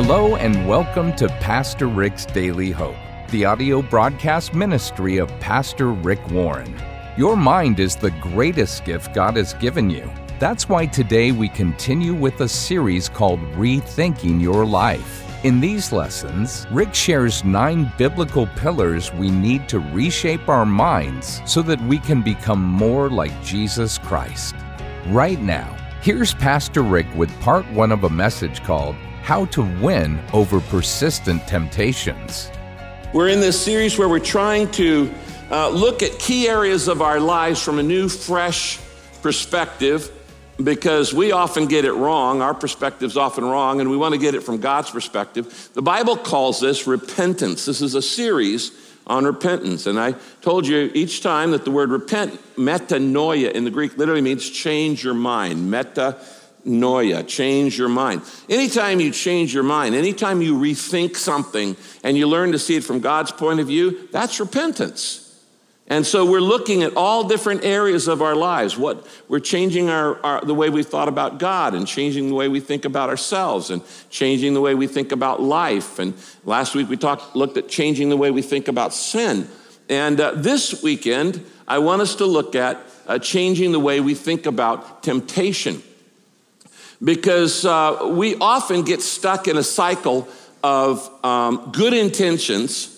Hello, and welcome to Pastor Rick's Daily Hope, the audio broadcast ministry of Pastor Rick Warren. Your mind is the greatest gift God has given you. That's why today we continue with a series called Rethinking Your Life. In these lessons, Rick shares nine biblical pillars we need to reshape our minds so that we can become more like Jesus Christ. Right now, here's Pastor Rick with part one of a message called How to Win Over Persistent Temptations. We're in this series where we're trying to uh, look at key areas of our lives from a new, fresh perspective because we often get it wrong. Our perspective's often wrong, and we want to get it from God's perspective. The Bible calls this repentance. This is a series on repentance. And I told you each time that the word repent, metanoia in the Greek, literally means change your mind. Metanoia, change your mind. Anytime you change your mind, anytime you rethink something and you learn to see it from God's point of view, that's repentance. And so we're looking at all different areas of our lives. What we're changing our, our, the way we thought about God and changing the way we think about ourselves and changing the way we think about life. And last week we talked looked at changing the way we think about sin. And uh, this weekend I want us to look at uh, changing the way we think about temptation. Because uh, we often get stuck in a cycle of um, good intentions,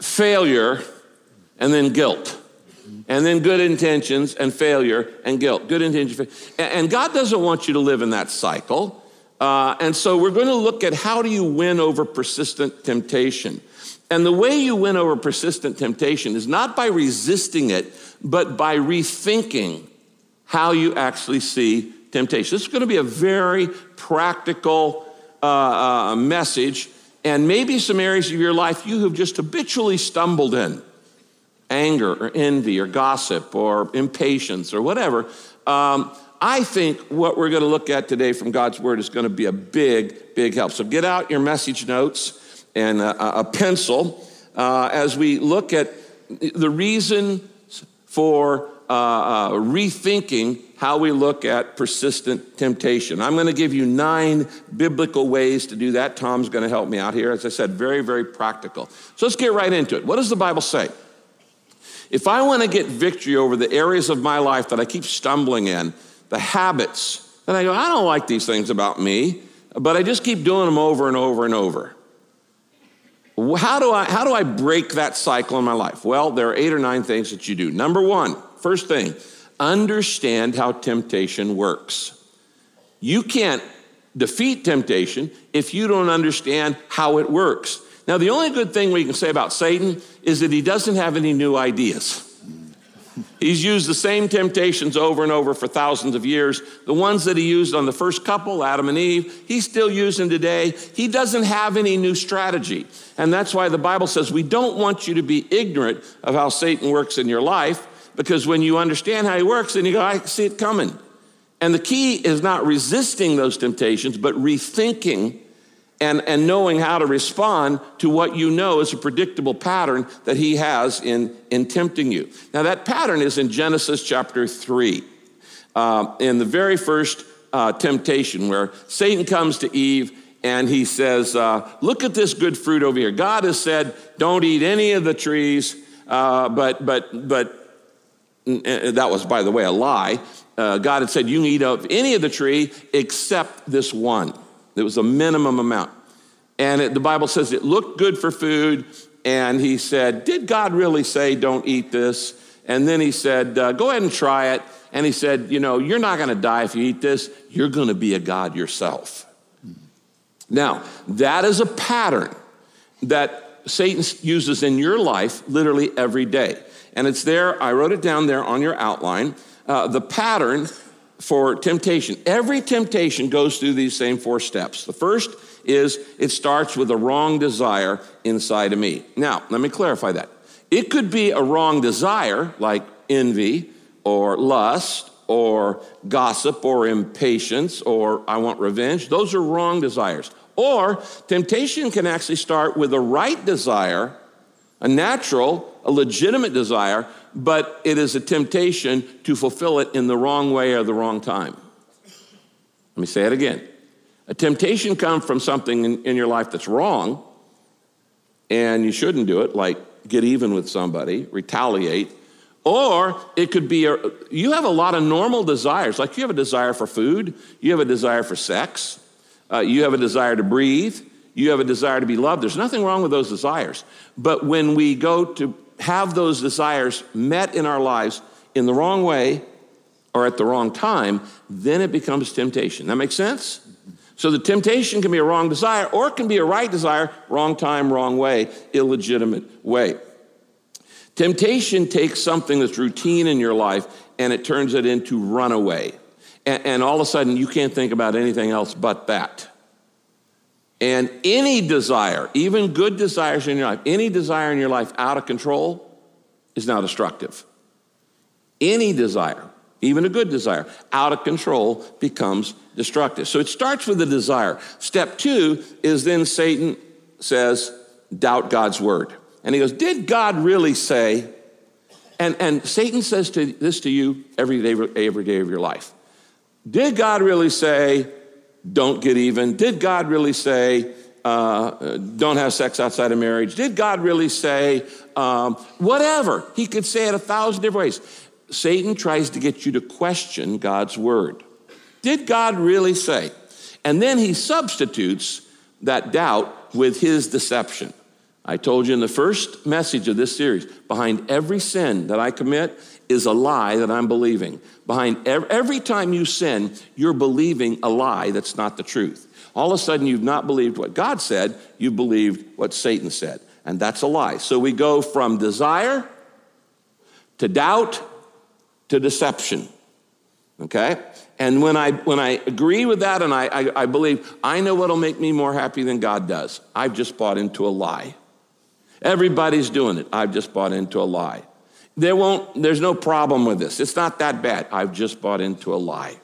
failure, and then guilt. And then good intentions and failure and guilt. Good intentions. And God doesn't want you to live in that cycle. Uh, and so we're going to look at how do you win over persistent temptation. And the way you win over persistent temptation is not by resisting it, but by rethinking how you actually see temptation. This is going to be a very practical uh, uh, message, and maybe some areas of your life you have just habitually stumbled in anger or envy or gossip or impatience or whatever. Um, I think what we're going to look at today from God's Word is going to be a big, big help. So get out your message notes and a, a pencil uh, as we look at the reason for uh, uh, rethinking how we look at persistent temptation. I'm going to give you nine biblical ways to do that. Tom's going to help me out here. As I said, very, very practical. So let's get right into it. What does the Bible say? If I want to get victory over the areas of my life that I keep stumbling in, the habits, then I go, I don't like these things about me, but I just keep doing them over and over and over. How do I, how do I break that cycle in my life? Well, there are eight or nine things that you do. Number one, first thing, understand how temptation works. You can't defeat temptation if you don't understand how it works. Now, the only good thing we can say about Satan is that he doesn't have any new ideas. He's used the same temptations over and over for thousands of years. The ones that he used on the first couple, Adam and Eve, he's still using today. He doesn't have any new strategy. And that's why the Bible says we don't want you to be ignorant of how Satan works in your life, because when you understand how he works, then you go, I see it coming. And the key is not resisting those temptations, but rethinking and, and knowing how to respond to what you know is a predictable pattern that he has in, in tempting you. Now, that pattern is in Genesis chapter 3, uh, in the very first uh, temptation, where Satan comes to Eve and he says, uh, Look at this good fruit over here. God has said, Don't eat any of the trees, uh, but, but, but, that was, by the way, a lie. Uh, God had said, You can eat of any of the tree except this one. It was a minimum amount. And it, the Bible says it looked good for food. And he said, Did God really say don't eat this? And then he said, uh, Go ahead and try it. And he said, You know, you're not going to die if you eat this. You're going to be a God yourself. Now, that is a pattern that Satan uses in your life literally every day. And it's there, I wrote it down there on your outline. Uh, the pattern for temptation. Every temptation goes through these same four steps. The first is it starts with a wrong desire inside of me. Now, let me clarify that. It could be a wrong desire, like envy or lust or gossip or impatience or I want revenge. Those are wrong desires. Or temptation can actually start with a right desire, a natural, a legitimate desire, but it is a temptation to fulfill it in the wrong way or the wrong time. Let me say it again. A temptation comes from something in, in your life that's wrong, and you shouldn't do it, like get even with somebody, retaliate. Or it could be a, you have a lot of normal desires, like you have a desire for food, you have a desire for sex, uh, you have a desire to breathe, you have a desire to be loved. There's nothing wrong with those desires. But when we go to have those desires met in our lives in the wrong way or at the wrong time, then it becomes temptation. That makes sense? So the temptation can be a wrong desire or it can be a right desire, wrong time, wrong way, illegitimate way. Temptation takes something that's routine in your life and it turns it into runaway. And, and all of a sudden, you can't think about anything else but that. And any desire, even good desires in your life, any desire in your life out of control is now destructive. Any desire, even a good desire, out of control becomes destructive. So it starts with the desire. Step two is then Satan says, doubt God's word. And he goes, Did God really say? And, and Satan says to, this to you every day, every day of your life. Did God really say, don't get even? Did God really say, uh, don't have sex outside of marriage? Did God really say, um, whatever? He could say it a thousand different ways. Satan tries to get you to question God's word. Did God really say? And then he substitutes that doubt with his deception. I told you in the first message of this series behind every sin that I commit is a lie that I'm believing. Behind every, time you sin, you're believing a lie that's not the truth. All of a sudden, you've not believed what God said, you believed what Satan said. And that's a lie. So we go from desire to doubt to deception. Okay? And when I, when I agree with that and I, I, I believe, I know what'll make me more happy than God does, I've just bought into a lie. Everybody's doing it. I've just bought into a lie. There won't, there's no problem with this. It's not that bad. I've just bought into a lie.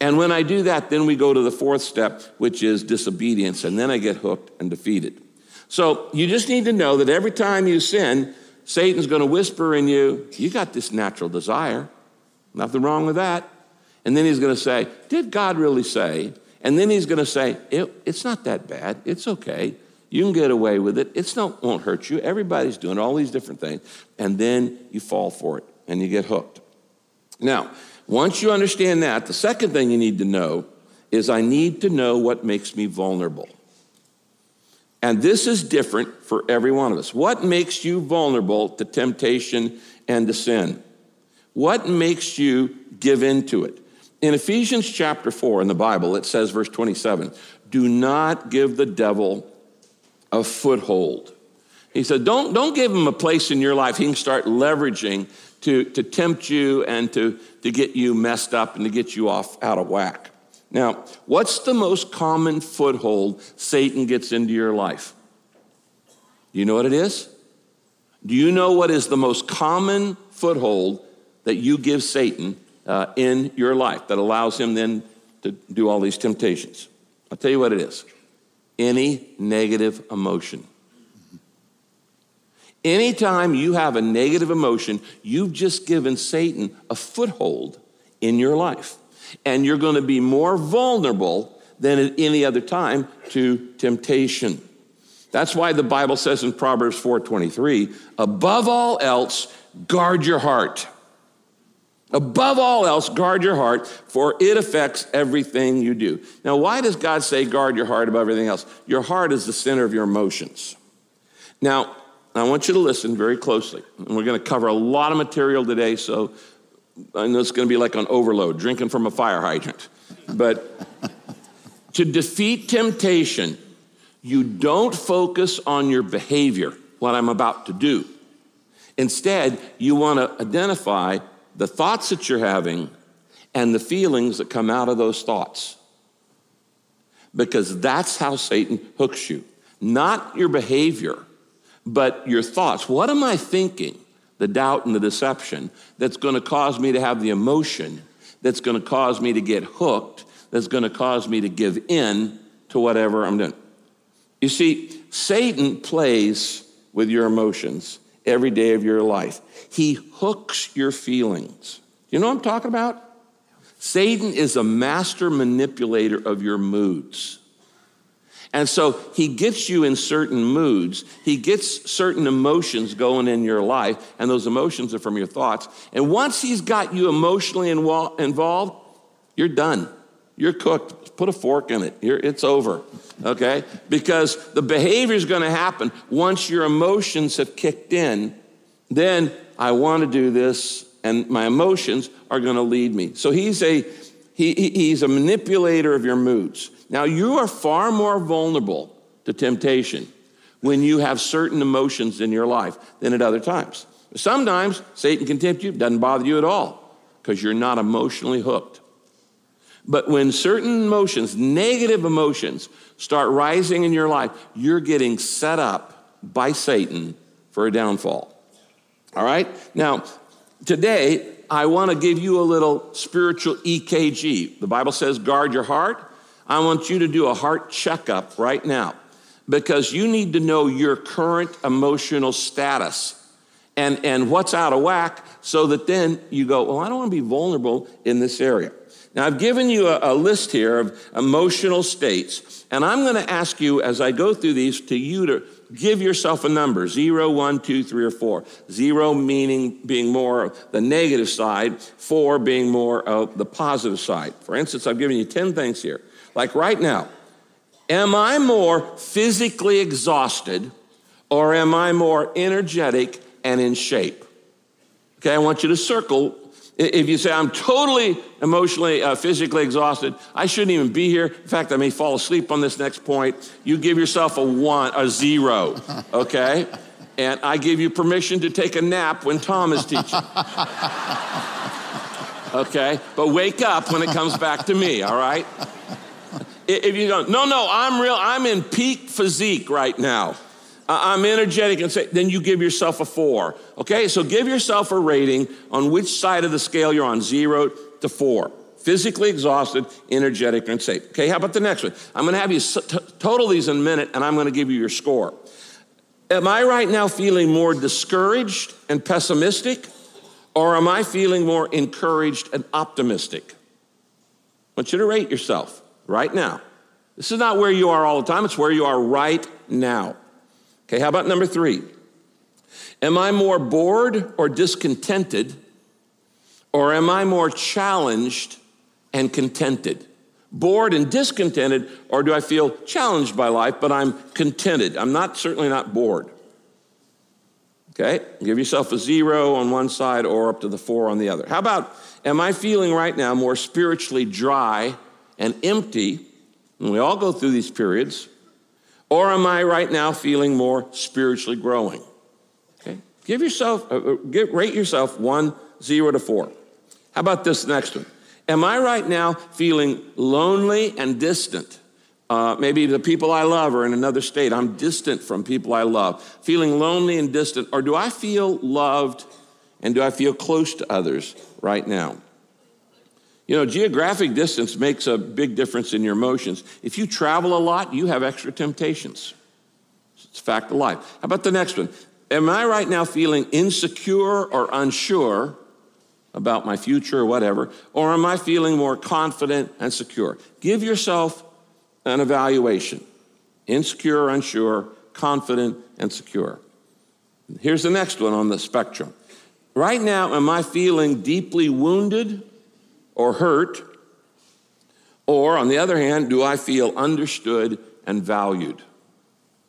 And when I do that, then we go to the fourth step, which is disobedience, and then I get hooked and defeated. So you just need to know that every time you sin, Satan's going to whisper in you, You got this natural desire. Nothing wrong with that. And then he's going to say, Did God really say? And then he's going to say, it, It's not that bad. It's okay. You can get away with it. It's not won't hurt you. Everybody's doing all these different things. And then you fall for it and you get hooked. Now, once you understand that, the second thing you need to know is I need to know what makes me vulnerable. And this is different for every one of us. What makes you vulnerable to temptation and to sin? What makes you give in to it? In Ephesians chapter 4 in the Bible, it says, verse 27, do not give the devil a foothold. He said, don't, don't give him a place in your life he can start leveraging to, to tempt you and to, to get you messed up and to get you off out of whack. Now, what's the most common foothold Satan gets into your life? Do you know what it is? Do you know what is the most common foothold that you give Satan uh, in your life that allows him then to do all these temptations? I'll tell you what it is any negative emotion. Anytime you have a negative emotion, you've just given Satan a foothold in your life. And you're going to be more vulnerable than at any other time to temptation. That's why the Bible says in Proverbs 4:23, above all else, guard your heart. Above all else, guard your heart, for it affects everything you do. Now, why does God say guard your heart above everything else? Your heart is the center of your emotions. Now, I want you to listen very closely. And we're going to cover a lot of material today, so I know it's going to be like on overload, drinking from a fire hydrant. But to defeat temptation, you don't focus on your behavior, what I'm about to do. Instead, you want to identify the thoughts that you're having and the feelings that come out of those thoughts. Because that's how Satan hooks you. Not your behavior, but your thoughts. What am I thinking? The doubt and the deception that's going to cause me to have the emotion, that's going to cause me to get hooked, that's going to cause me to give in to whatever I'm doing. You see, Satan plays with your emotions every day of your life. He hooks your feelings. You know what I'm talking about? Satan is a master manipulator of your moods. And so he gets you in certain moods. He gets certain emotions going in your life, and those emotions are from your thoughts. And once he's got you emotionally involved, you're done. You're cooked. Put a fork in it. You're, it's over. Okay? Because the behavior is going to happen once your emotions have kicked in. Then I want to do this, and my emotions are going to lead me. So he's a he, he's a manipulator of your moods. Now, you are far more vulnerable to temptation when you have certain emotions in your life than at other times. Sometimes Satan can tempt you, doesn't bother you at all because you're not emotionally hooked. But when certain emotions, negative emotions, start rising in your life, you're getting set up by Satan for a downfall. All right? Now, today, I want to give you a little spiritual EKG. The Bible says, guard your heart. I want you to do a heart checkup right now because you need to know your current emotional status and, and what's out of whack so that then you go, well, I don't want to be vulnerable in this area. Now, I've given you a, a list here of emotional states, and I'm going to ask you as I go through these to you to give yourself a number zero, one, two, three, or four. Zero meaning being more of the negative side, four being more of the positive side. For instance, I've given you 10 things here. Like right now, am I more physically exhausted or am I more energetic and in shape? Okay, I want you to circle. If you say, I'm totally emotionally, uh, physically exhausted, I shouldn't even be here. In fact, I may fall asleep on this next point. You give yourself a one, a zero, okay? And I give you permission to take a nap when Tom is teaching. okay? But wake up when it comes back to me, all right? If you don't, no, no, I'm real, I'm in peak physique right now. I'm energetic and say, then you give yourself a four. Okay, so give yourself a rating on which side of the scale you're on, zero to four. Physically exhausted, energetic, and safe. Okay, how about the next one? I'm gonna have you total these in a minute and I'm gonna give you your score. Am I right now feeling more discouraged and pessimistic, or am I feeling more encouraged and optimistic? I want you to rate yourself right now. This is not where you are all the time, it's where you are right now. Okay, how about number three? Am I more bored or discontented, or am I more challenged and contented? Bored and discontented, or do I feel challenged by life, but I'm contented? I'm not certainly not bored. Okay, give yourself a zero on one side or up to the four on the other. How about, am I feeling right now more spiritually dry and empty, and we all go through these periods, or am I right now feeling more spiritually growing? Okay, give yourself, uh, uh rate yourself one, zero to four. How about this next one? Am I right now feeling lonely and distant? Uh, maybe the people I love are in another state. I'm distant from people I love, feeling lonely and distant. Or do I feel loved and do I feel close to others right now? You know, geographic distance makes a big difference in your emotions. If you travel a lot, you have extra temptations. It's a fact of life. How about the next one? Am I right now feeling insecure or unsure about my future or whatever? Or am I feeling more confident and secure? Give yourself an evaluation insecure, unsure, confident, and secure. Here's the next one on the spectrum. Right now, am I feeling deeply wounded or hurt? Or, on the other hand, do I feel understood and valued?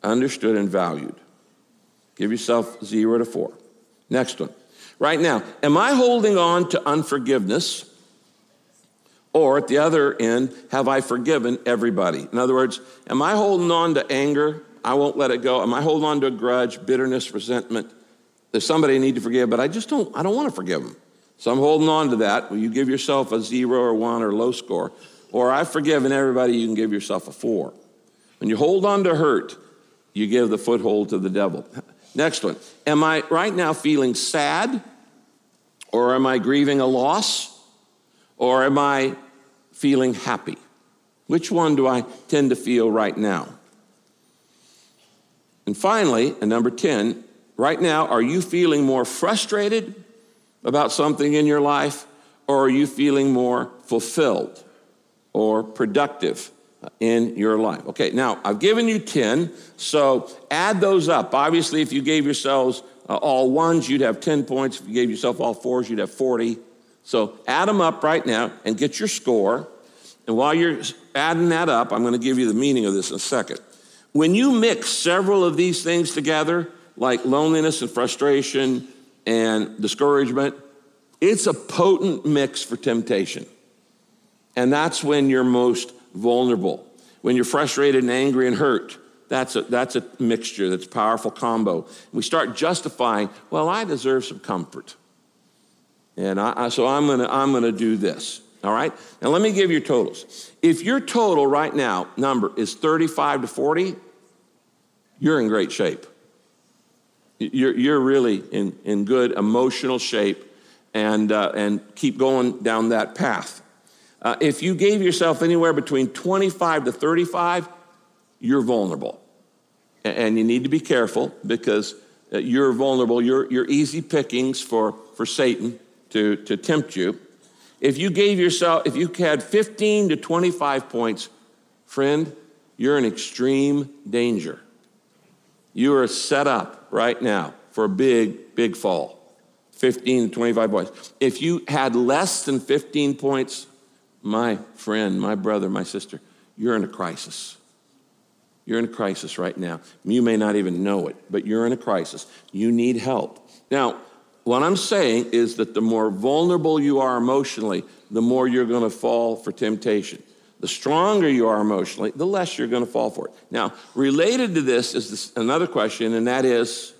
Understood and valued. Give yourself zero to four. Next one. Right now, am I holding on to unforgiveness? Or at the other end, have I forgiven everybody? In other words, am I holding on to anger? I won't let it go. Am I holding on to a grudge, bitterness, resentment? There's somebody I need to forgive, but I just don't, I don't want to forgive them. So I'm holding on to that. Will you give yourself a zero or one or low score? Or I've forgiven everybody, you can give yourself a four. When you hold on to hurt, you give the foothold to the devil. Next one. Am I right now feeling sad? Or am I grieving a loss? Or am I feeling happy? Which one do I tend to feel right now? And finally, and number 10, right now, are you feeling more frustrated about something in your life? or are you feeling more fulfilled or productive in your life? Okay, now I've given you 10, so add those up. Obviously, if you gave yourselves uh, all ones, you'd have 10 points. If you gave yourself all fours, you'd have 40. So add them up right now and get your score. And while you're adding that up, I'm going to give you the meaning of this in a second. When you mix several of these things together, like loneliness and frustration and discouragement, it's a potent mix for temptation. And that's when you're most vulnerable. When you're frustrated and angry and hurt, that's a, that's a mixture, that's a powerful combo. We start justifying, well, I deserve some comfort. And I, I, so I'm gonna, I'm gonna do this. All right? Now let me give you totals. If your total right now number is 35 to 40, you're in great shape. You're, you're really in, in good emotional shape and, uh, and keep going down that path. Uh, if you gave yourself anywhere between 25 to 35, you're vulnerable. And you need to be careful because uh, you're vulnerable. You're, you're easy pickings for, for Satan to, to tempt you. If you gave yourself, if you had 15 to 25 points, friend, you're in extreme danger. You are set up right now for a big, big fall. 15 to 25 points. If you had less than 15 points, my friend, my brother, my sister, you're in a crisis. You're in a crisis right now. You may not even know it, but you're in a crisis. You need help. Now, what I'm saying is that the more vulnerable you are emotionally, the more you're going to fall for temptation. The stronger you are emotionally, the less you're going to fall for it. Now, related to this is this, another question, and that is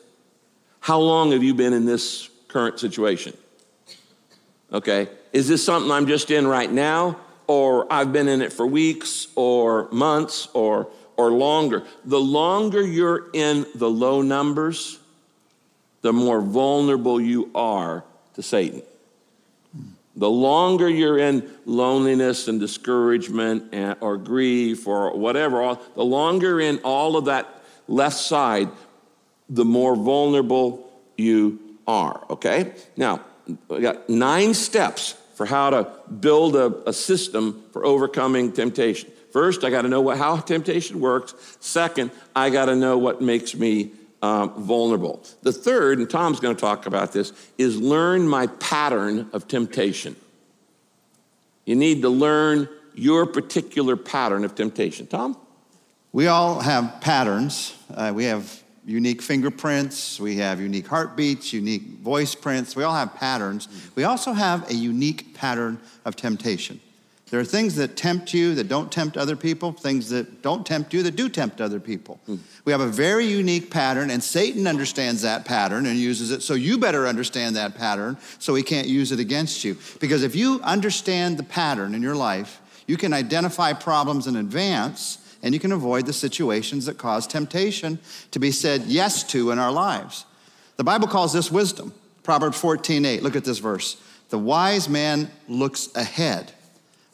how long have you been in this current situation? Okay, is this something I'm just in right now, or I've been in it for weeks, or months, or, or longer? The longer you're in the low numbers, the more vulnerable you are to Satan. The longer you're in loneliness and discouragement and, or grief or whatever, the longer in all of that left side, the more vulnerable you are, okay? Now, we got nine steps for how to build a, a system for overcoming temptation. First, I got to know what, how temptation works. Second, I got to know what makes me um, vulnerable. The third, and Tom's going to talk about this, is learn my pattern of temptation. You need to learn your particular pattern of temptation. Tom? We all have patterns. Uh, we have unique fingerprints, we have unique heartbeats, unique voice prints. We all have patterns. We also have a unique pattern of temptation. There are things that tempt you that don't tempt other people, things that don't tempt you that do tempt other people. Mm. We have a very unique pattern, and Satan understands that pattern and uses it. So you better understand that pattern so he can't use it against you. Because if you understand the pattern in your life, you can identify problems in advance and you can avoid the situations that cause temptation to be said yes to in our lives. The Bible calls this wisdom. Proverbs 14 8. Look at this verse. The wise man looks ahead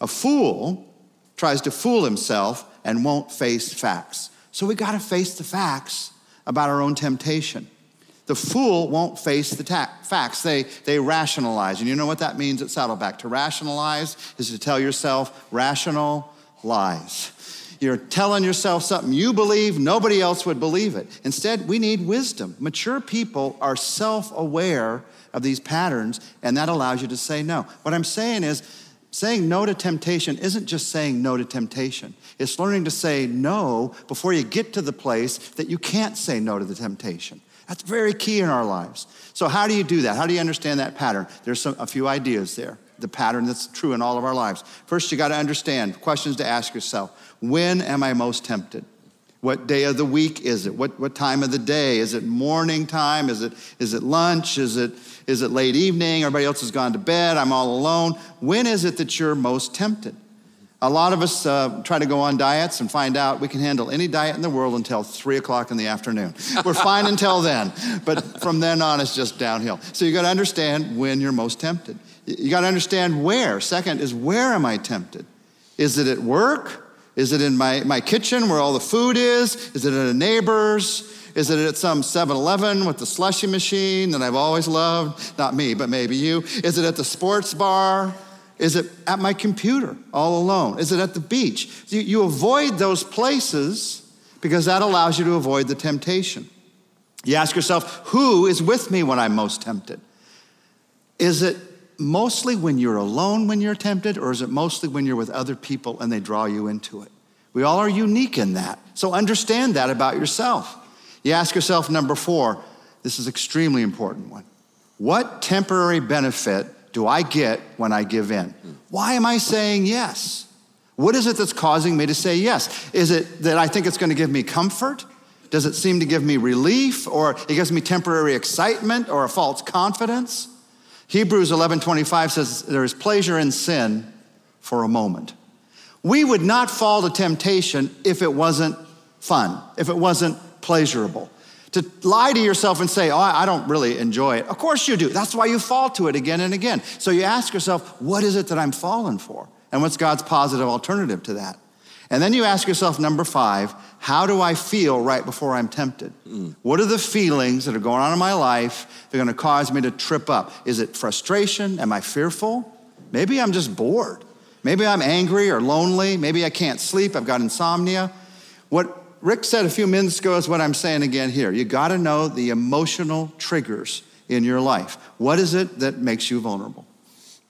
a fool tries to fool himself and won't face facts. So we got to face the facts about our own temptation. The fool won't face the ta- facts. They, they rationalize. And you know what that means at Saddleback? To rationalize is to tell yourself rational lies. You're telling yourself something you believe, nobody else would believe it. Instead, we need wisdom. Mature people are self aware of these patterns, and that allows you to say no. What I'm saying is, Saying no to temptation isn't just saying no to temptation. It's learning to say no before you get to the place that you can't say no to the temptation. That's very key in our lives. So, how do you do that? How do you understand that pattern? There's some, a few ideas there, the pattern that's true in all of our lives. First, you got to understand questions to ask yourself When am I most tempted? What day of the week is it? What, what time of the day? Is it morning time? Is it, is it lunch? Is it, is it late evening? Everybody else has gone to bed. I'm all alone. When is it that you're most tempted? A lot of us uh, try to go on diets and find out we can handle any diet in the world until three o'clock in the afternoon. We're fine until then, but from then on, it's just downhill. So you got to understand when you're most tempted. You got to understand where. Second is where am I tempted? Is it at work? Is it in my, my kitchen where all the food is? Is it at a neighbor's? Is it at some 7 Eleven with the slushy machine that I've always loved? Not me, but maybe you. Is it at the sports bar? Is it at my computer all alone? Is it at the beach? You, you avoid those places because that allows you to avoid the temptation. You ask yourself, who is with me when I'm most tempted? Is it mostly when you're alone when you're tempted, or is it mostly when you're with other people and they draw you into it? We all are unique in that. So understand that about yourself. You ask yourself, number four, this is extremely important one. What temporary benefit do I get when I give in? Why am I saying yes? What is it that's causing me to say yes? Is it that I think it's going to give me comfort? Does it seem to give me relief or it gives me temporary excitement or a false confidence? Hebrews 11:25 says there is pleasure in sin for a moment. We would not fall to temptation if it wasn't fun, if it wasn't pleasurable. To lie to yourself and say, Oh, I don't really enjoy it. Of course you do. That's why you fall to it again and again. So you ask yourself, What is it that I'm falling for? And what's God's positive alternative to that? And then you ask yourself, number five, how do I feel right before I'm tempted? Mm. What are the feelings that are going on in my life that are going to cause me to trip up? Is it frustration? Am I fearful? Maybe I'm just bored. Maybe I'm angry or lonely. Maybe I can't sleep. I've got insomnia. What Rick said a few minutes ago is what I'm saying again here. You got to know the emotional triggers in your life. What is it that makes you vulnerable?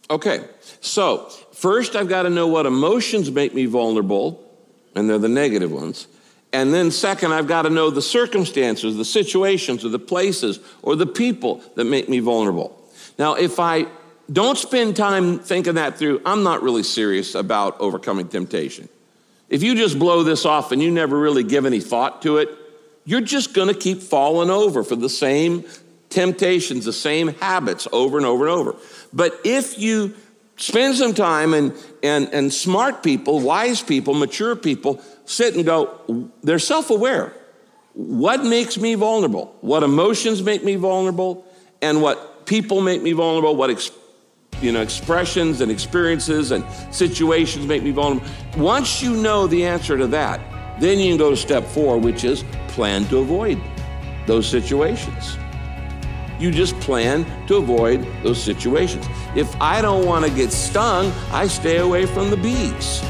Okay, so first I've got to know what emotions make me vulnerable, and they're the negative ones. And then, second, I've got to know the circumstances, the situations, or the places, or the people that make me vulnerable. Now, if I don't spend time thinking that through, I'm not really serious about overcoming temptation. If you just blow this off and you never really give any thought to it, you're just going to keep falling over for the same temptations, the same habits over and over and over. But if you spend some time and, and, and smart people, wise people, mature people sit and go, they're self aware. What makes me vulnerable? What emotions make me vulnerable? And what people make me vulnerable? What ex- you know, expressions and experiences and situations make me vulnerable? Once you know the answer to that, then you can go to step four, which is plan to avoid those situations. You just plan to avoid those situations. If I don't want to get stung, I stay away from the bees.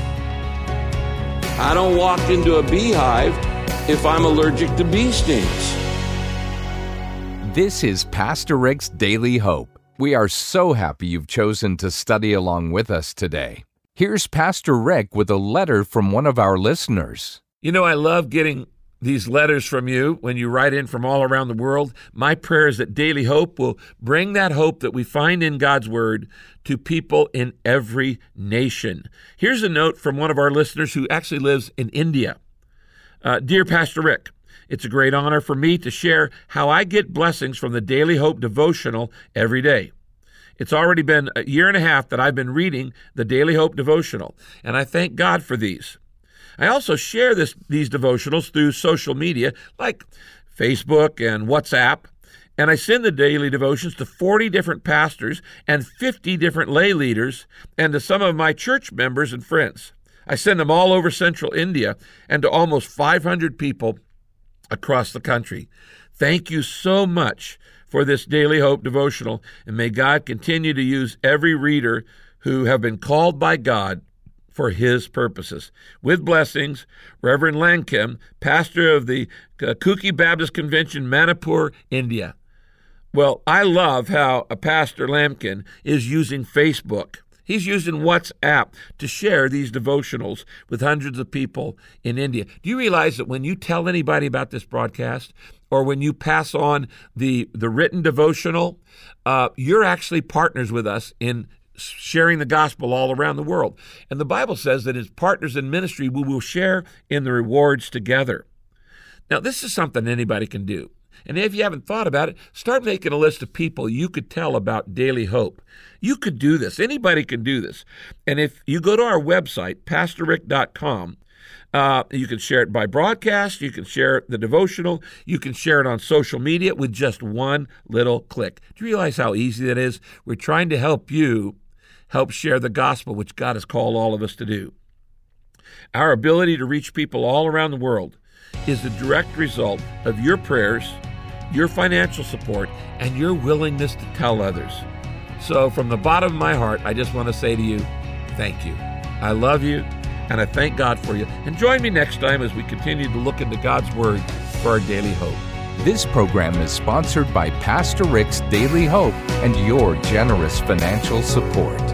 I don't walk into a beehive if I'm allergic to bee stings. This is Pastor Rick's Daily Hope. We are so happy you've chosen to study along with us today. Here's Pastor Rick with a letter from one of our listeners. You know, I love getting these letters from you when you write in from all around the world. My prayer is that Daily Hope will bring that hope that we find in God's Word to people in every nation. Here's a note from one of our listeners who actually lives in India. Uh, Dear Pastor Rick, it's a great honor for me to share how I get blessings from the Daily Hope devotional every day. It's already been a year and a half that I've been reading the Daily Hope devotional, and I thank God for these. I also share this, these devotionals through social media like Facebook and WhatsApp, and I send the daily devotions to 40 different pastors and 50 different lay leaders and to some of my church members and friends. I send them all over central India and to almost 500 people across the country. Thank you so much for this Daily Hope devotional, and may God continue to use every reader who have been called by God for his purposes. With blessings, Reverend Lankem, pastor of the uh, Kuki Baptist Convention, Manipur, India. Well, I love how a Pastor Lampkin is using Facebook. He's using WhatsApp to share these devotionals with hundreds of people in India. Do you realize that when you tell anybody about this broadcast, or when you pass on the the written devotional, uh, you're actually partners with us in sharing the gospel all around the world. And the Bible says that as partners in ministry, we will share in the rewards together. Now, this is something anybody can do. And if you haven't thought about it, start making a list of people you could tell about Daily Hope. You could do this. Anybody can do this. And if you go to our website, pastorrick.com, uh, you can share it by broadcast. You can share the devotional. You can share it on social media with just one little click. Do you realize how easy that is? We're trying to help you help share the gospel, which God has called all of us to do. Our ability to reach people all around the world is the direct result of your prayers, your financial support, and your willingness to tell others. So, from the bottom of my heart, I just want to say to you, thank you. I love you, and I thank God for you. And join me next time as we continue to look into God's Word for our daily hope. This program is sponsored by Pastor Rick's Daily Hope and your generous financial support.